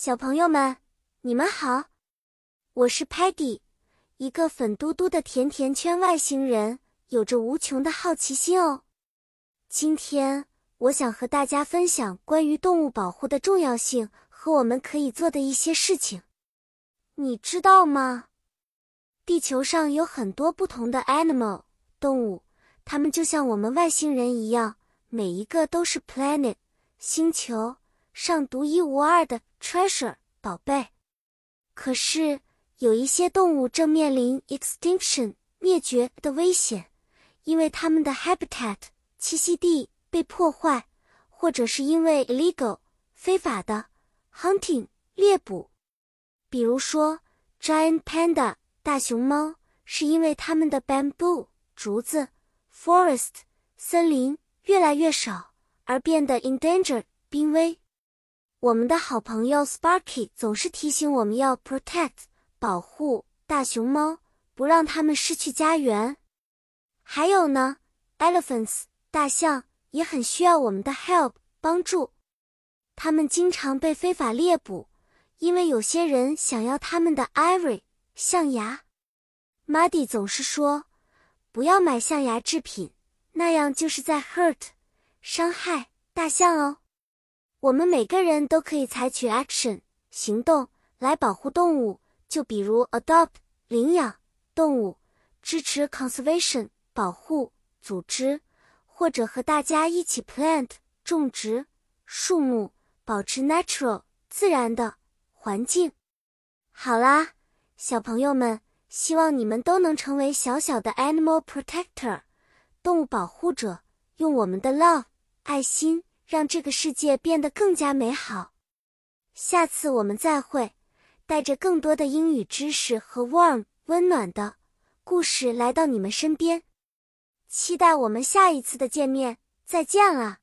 小朋友们，你们好，我是 Patty，一个粉嘟嘟的甜甜圈外星人，有着无穷的好奇心哦。今天我想和大家分享关于动物保护的重要性和我们可以做的一些事情。你知道吗？地球上有很多不同的 animal 动物，它们就像我们外星人一样，每一个都是 planet 星球。上独一无二的 treasure 宝贝，可是有一些动物正面临 extinction 灭绝的危险，因为它们的 habitat 栖息地被破坏，或者是因为 illegal 非法的 hunting 猎捕。比如说 giant panda 大熊猫，是因为它们的 bamboo 竹子 forest 森林越来越少而变得 endangered 濒危。我们的好朋友 Sparky 总是提醒我们要 protect 保护大熊猫，不让它们失去家园。还有呢，elephants 大象也很需要我们的 help 帮助。它们经常被非法猎捕，因为有些人想要它们的 ivory 象牙。Muddy 总是说，不要买象牙制品，那样就是在 hurt 伤害大象哦。我们每个人都可以采取 action 行动来保护动物，就比如 adopt 领养动物，支持 conservation 保护组织，或者和大家一起 plant 种植树木，保持 natural 自然的环境。好啦，小朋友们，希望你们都能成为小小的 animal protector 动物保护者，用我们的 love 爱心。让这个世界变得更加美好。下次我们再会，带着更多的英语知识和 warm 温暖的故事来到你们身边。期待我们下一次的见面，再见了。